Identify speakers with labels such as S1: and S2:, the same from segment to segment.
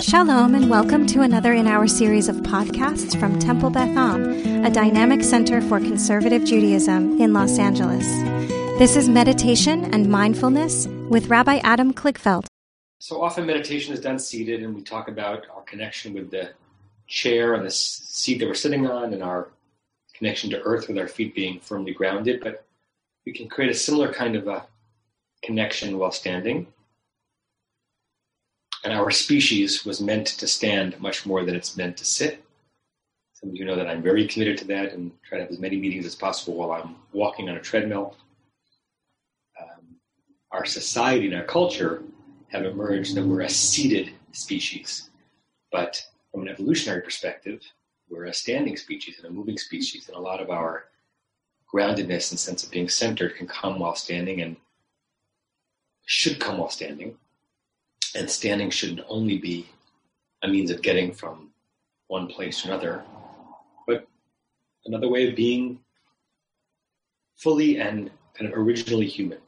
S1: Shalom, and welcome to another in our series of podcasts from Temple Beth Am, a dynamic center for conservative Judaism in Los Angeles. This is Meditation and Mindfulness with Rabbi Adam Kligfeld.
S2: So often meditation is done seated, and we talk about our connection with the chair and the seat that we're sitting on, and our connection to earth with our feet being firmly grounded. But we can create a similar kind of a connection while standing. And our species was meant to stand much more than it's meant to sit. Some of you know that I'm very committed to that and try to have as many meetings as possible while I'm walking on a treadmill. Um, our society and our culture have emerged that we're a seated species. But from an evolutionary perspective, we're a standing species and a moving species. And a lot of our groundedness and sense of being centered can come while standing and should come while standing and standing shouldn't only be a means of getting from one place to another, but another way of being fully and kind of originally human.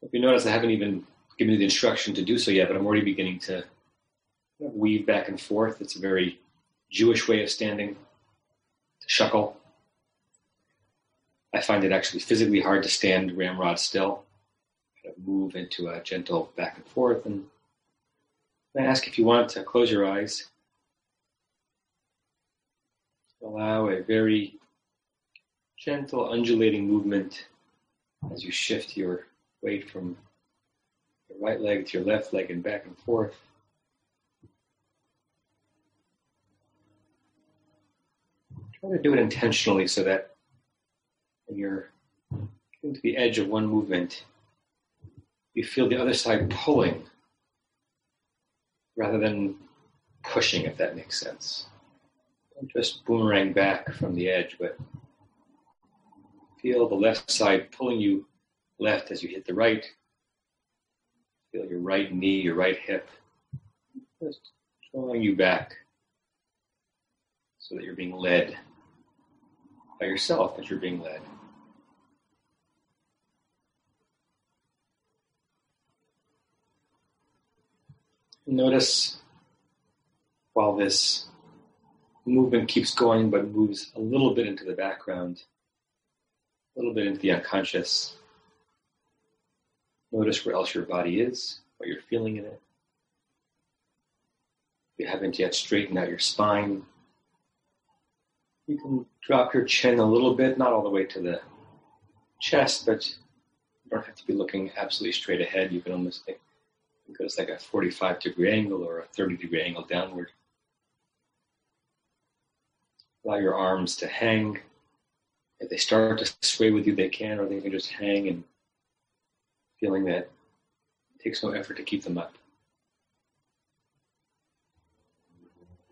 S2: So if you notice, I haven't even given you the instruction to do so yet, but I'm already beginning to weave back and forth. It's a very Jewish way of standing, to shuckle. I find it actually physically hard to stand ramrod still move into a gentle back and forth. And I ask if you want to close your eyes. Allow a very gentle undulating movement as you shift your weight from your right leg to your left leg and back and forth. Try to do it intentionally so that when you're getting to the edge of one movement, you feel the other side pulling rather than pushing, if that makes sense. Don't just boomerang back from the edge, but feel the left side pulling you left as you hit the right. Feel your right knee, your right hip, just drawing you back so that you're being led by yourself as you're being led. Notice while this movement keeps going but moves a little bit into the background, a little bit into the unconscious. Notice where else your body is, what you're feeling in it. If you haven't yet straightened out your spine, you can drop your chin a little bit, not all the way to the chest, but you don't have to be looking absolutely straight ahead. You can almost think goes like a 45 degree angle or a 30 degree angle downward. Allow your arms to hang. If they start to sway with you, they can, or they can just hang and feeling that it takes no effort to keep them up.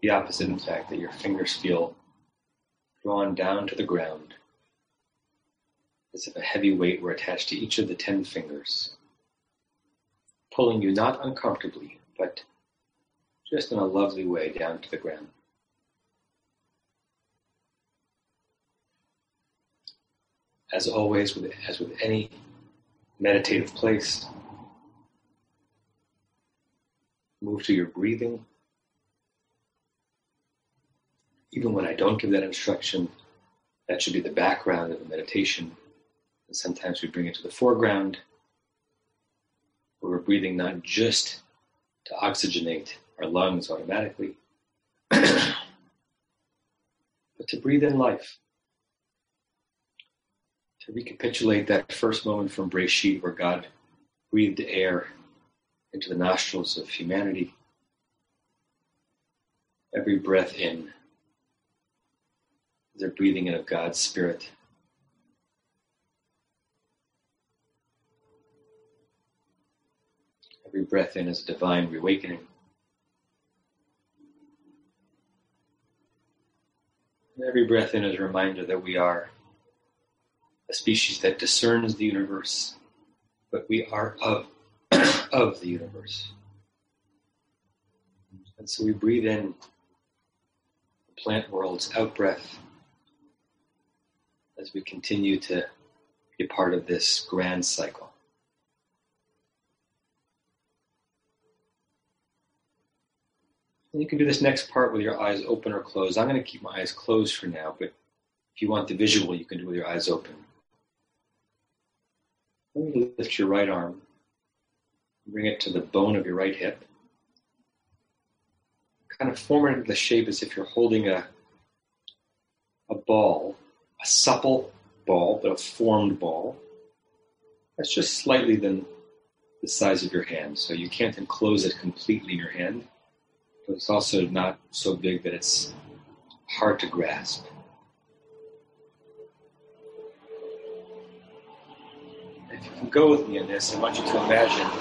S2: The opposite, in fact, that your fingers feel drawn down to the ground as if a heavy weight were attached to each of the ten fingers pulling you not uncomfortably, but just in a lovely way down to the ground. As always, with, as with any meditative place, move to your breathing. Even when I don't give that instruction, that should be the background of the meditation. And sometimes we bring it to the foreground where we're breathing not just to oxygenate our lungs automatically, but to breathe in life. To recapitulate that first moment from Breshit where God breathed air into the nostrils of humanity. Every breath in is a breathing in of God's Spirit. Every breath in is divine reawakening. Every breath in is a reminder that we are a species that discerns the universe, but we are of, of the universe. And so we breathe in the plant world's out breath as we continue to be part of this grand cycle. And you can do this next part with your eyes open or closed. I'm going to keep my eyes closed for now, but if you want the visual, you can do it with your eyes open. Let me lift your right arm, bring it to the bone of your right hip. Kind of form it into the shape as if you're holding a, a ball, a supple ball, but a formed ball. That's just slightly than the size of your hand, so you can't enclose it completely in your hand, but it's also not so big that it's hard to grasp. If you can go with me in this, I want you to imagine a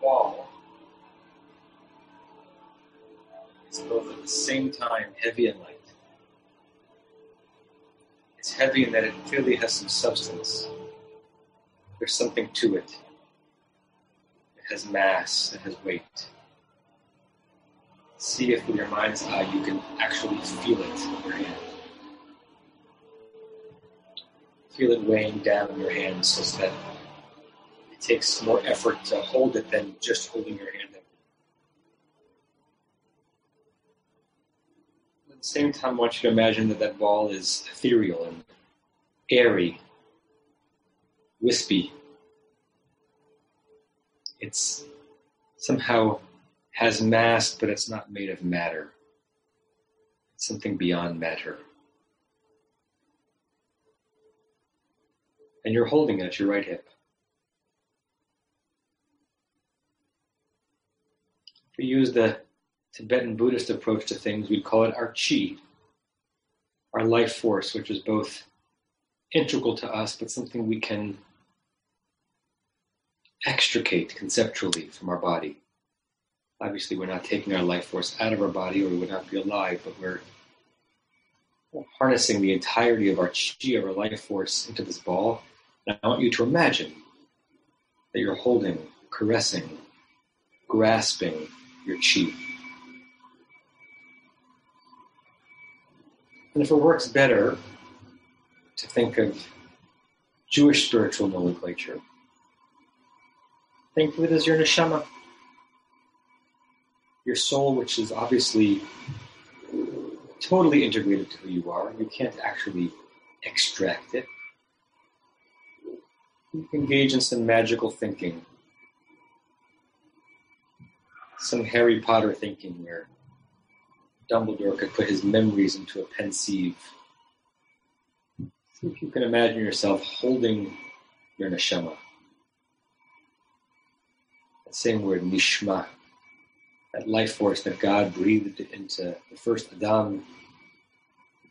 S2: ball It's both at the same time heavy and light. It's heavy in that it clearly has some substance there's something to it. Has mass, it has weight. See if with your mind's eye you can actually feel it in your hand. Feel it weighing down in your hand so that it takes more effort to hold it than just holding your hand At the same time, I want you to imagine that that ball is ethereal and airy wispy. It's somehow has mass, but it's not made of matter. It's something beyond matter. And you're holding it at your right hip. If we use the Tibetan Buddhist approach to things, we'd call it our chi, our life force, which is both integral to us, but something we can extricate conceptually from our body. Obviously, we're not taking our life force out of our body or we would not be alive, but we're harnessing the entirety of our chi, of our life force, into this ball. And I want you to imagine that you're holding, caressing, grasping your chi. And if it works better to think of Jewish spiritual nomenclature, Think of it as your neshama, your soul, which is obviously totally integrated to who you are. You can't actually extract it. You engage in some magical thinking, some Harry Potter thinking where Dumbledore could put his memories into a pensieve. See if you can imagine yourself holding your neshama same word, neshima, that life force that God breathed into the first Adam,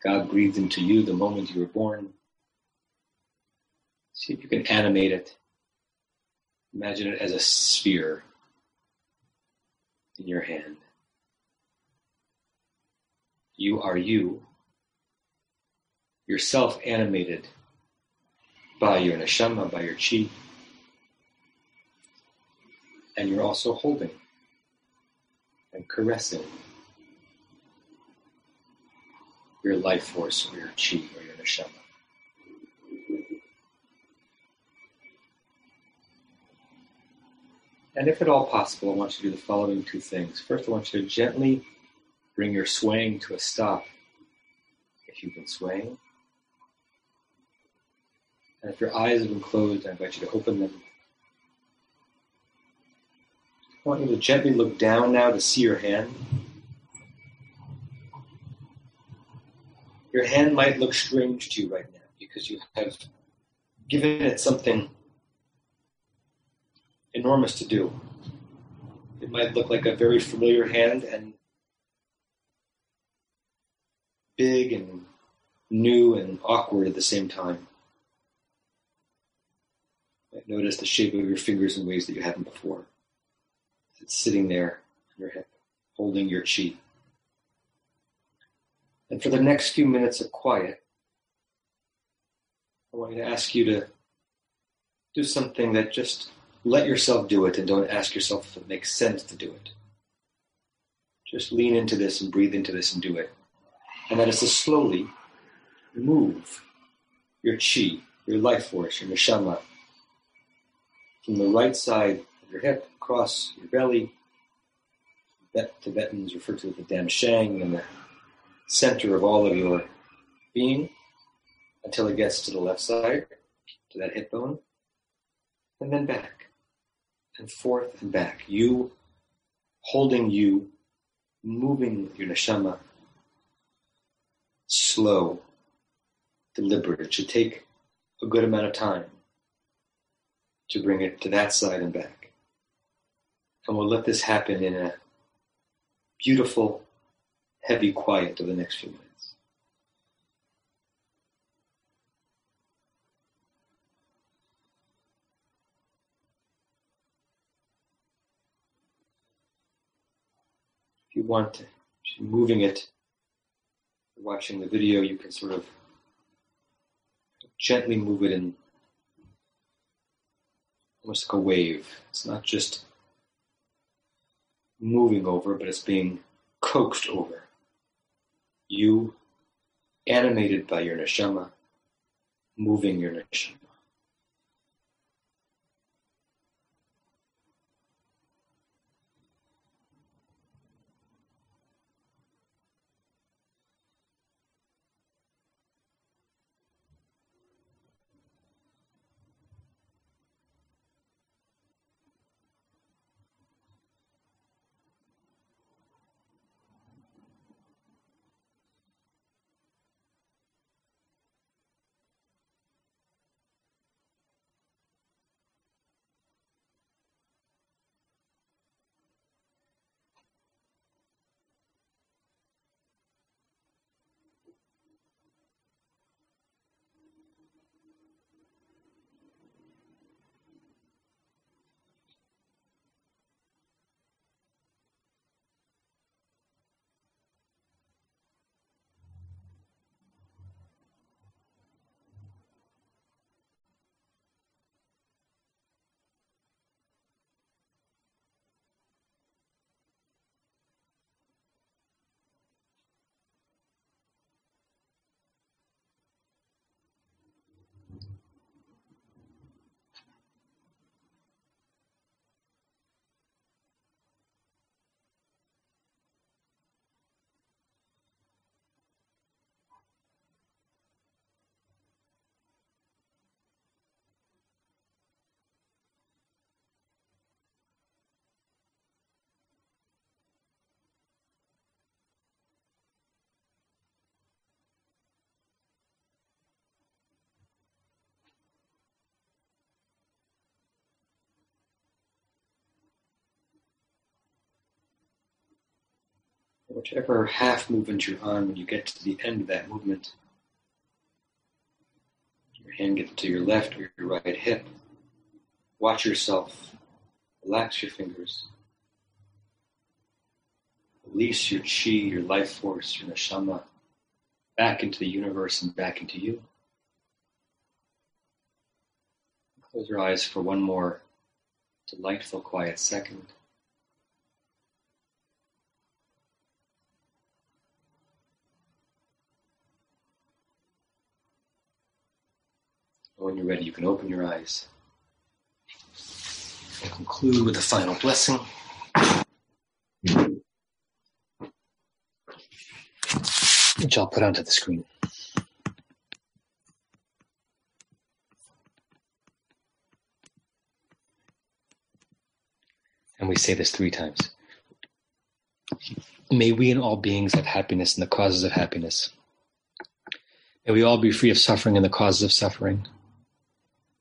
S2: God breathed into you the moment you were born. See if you can animate it. Imagine it as a sphere in your hand. You are you, yourself animated by your neshama, by your chi and you're also holding and caressing your life force or your chi or your neshama. And if at all possible, I want you to do the following two things. First, I want you to gently bring your swaying to a stop if you've been swaying. And if your eyes have been closed, I invite you to open them I want you to gently look down now to see your hand. Your hand might look strange to you right now because you have given it something enormous to do. It might look like a very familiar hand and big and new and awkward at the same time. Notice the shape of your fingers in ways that you hadn't before. It's sitting there your hip, holding your chi. And for the next few minutes of quiet, I want you to ask you to do something that just let yourself do it and don't ask yourself if it makes sense to do it. Just lean into this and breathe into this and do it. And that is to slowly move your chi, your life force, your neshama, from the right side of your hip across your belly that Tibetans refer to it as the Damshang in the center of all of your being until it gets to the left side, to that hip bone, and then back, and forth and back. You holding you, moving your neshama, slow, deliberate. It should take a good amount of time to bring it to that side and back. And we'll let this happen in a beautiful, heavy quiet of the next few minutes. If you want to, moving it, watching the video, you can sort of gently move it in almost like a wave. It's not just moving over, but it's being coaxed over. You, animated by your neshama, moving your neshama. Whichever half movement you're on, when you get to the end of that movement, your hand gets to your left or your right hip. Watch yourself. Relax your fingers. Release your chi, your life force, your neshama back into the universe and back into you. Close your eyes for one more delightful, quiet second. When you're ready, you can open your eyes and conclude with a final blessing. Which I'll put onto the screen. And we say this three times. May we and all beings have happiness and the causes of happiness. May we all be free of suffering and the causes of suffering.